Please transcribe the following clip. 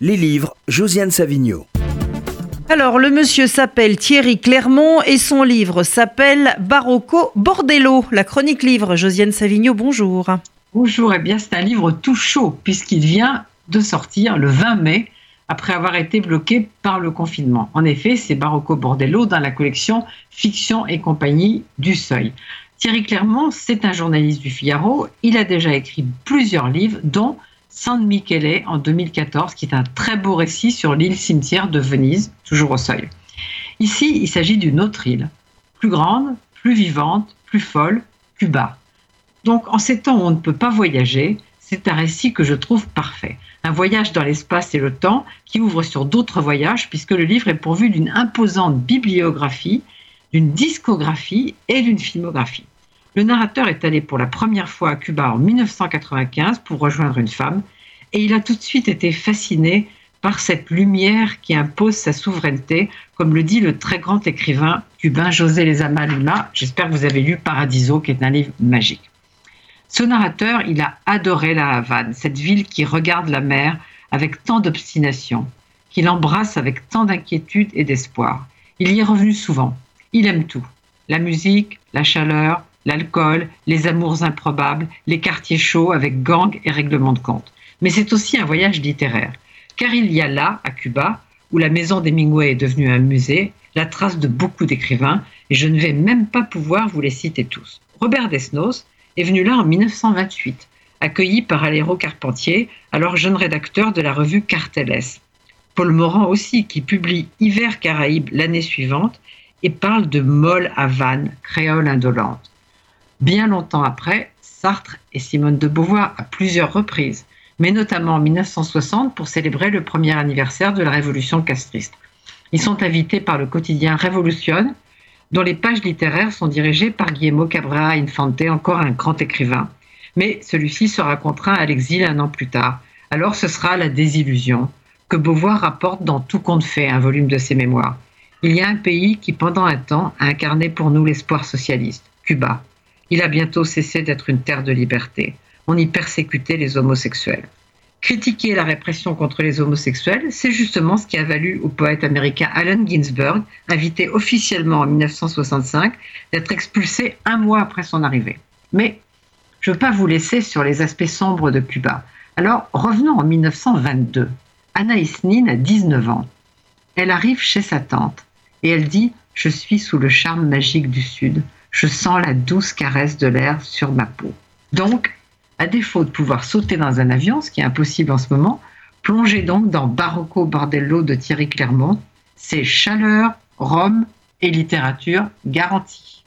Les livres, Josiane Savigno. Alors, le monsieur s'appelle Thierry Clermont et son livre s'appelle Barocco Bordello. La chronique livre, Josiane Savigno, bonjour. Bonjour, eh bien c'est un livre tout chaud puisqu'il vient de sortir le 20 mai après avoir été bloqué par le confinement. En effet, c'est Barocco Bordello dans la collection Fiction et compagnie du Seuil. Thierry Clermont, c'est un journaliste du Figaro. Il a déjà écrit plusieurs livres, dont San Michele en 2014, qui est un très beau récit sur l'île cimetière de Venise, toujours au seuil. Ici, il s'agit d'une autre île, plus grande, plus vivante, plus folle, Cuba. Donc, en ces temps où on ne peut pas voyager, c'est un récit que je trouve parfait. Un voyage dans l'espace et le temps qui ouvre sur d'autres voyages, puisque le livre est pourvu d'une imposante bibliographie, d'une discographie et d'une filmographie. Le narrateur est allé pour la première fois à Cuba en 1995 pour rejoindre une femme et il a tout de suite été fasciné par cette lumière qui impose sa souveraineté, comme le dit le très grand écrivain cubain José Lezama Lima. J'espère que vous avez lu Paradiso, qui est un livre magique. Ce narrateur, il a adoré la Havane, cette ville qui regarde la mer avec tant d'obstination, qu'il embrasse avec tant d'inquiétude et d'espoir. Il y est revenu souvent. Il aime tout. La musique, la chaleur, l'alcool, les amours improbables, les quartiers chauds avec gangs et règlements de compte. Mais c'est aussi un voyage littéraire, car il y a là, à Cuba, où la maison d'Hemingway est devenue un musée, la trace de beaucoup d'écrivains, et je ne vais même pas pouvoir vous les citer tous. Robert Desnos est venu là en 1928, accueilli par Aléro Carpentier, alors jeune rédacteur de la revue Carteles. Paul Morand aussi, qui publie Hiver Caraïbes l'année suivante et parle de molle Havane, créole indolente. Bien longtemps après, Sartre et Simone de Beauvoir à plusieurs reprises, mais notamment en 1960 pour célébrer le premier anniversaire de la révolution castriste. Ils sont invités par le quotidien Révolution, dont les pages littéraires sont dirigées par Guillermo Cabrera Infante, encore un grand écrivain. Mais celui-ci sera contraint à l'exil un an plus tard. Alors ce sera la désillusion que Beauvoir rapporte dans Tout compte fait, un volume de ses mémoires. Il y a un pays qui, pendant un temps, a incarné pour nous l'espoir socialiste, Cuba. Il a bientôt cessé d'être une terre de liberté. On y persécutait les homosexuels. Critiquer la répression contre les homosexuels, c'est justement ce qui a valu au poète américain Allen Ginsberg, invité officiellement en 1965, d'être expulsé un mois après son arrivée. Mais je ne veux pas vous laisser sur les aspects sombres de Cuba. Alors revenons en 1922. Anaïs Nin a 19 ans. Elle arrive chez sa tante et elle dit Je suis sous le charme magique du Sud je sens la douce caresse de l'air sur ma peau. Donc, à défaut de pouvoir sauter dans un avion, ce qui est impossible en ce moment, plongez donc dans Barocco Bordello de Thierry Clermont. C'est chaleur, rhum et littérature garantie.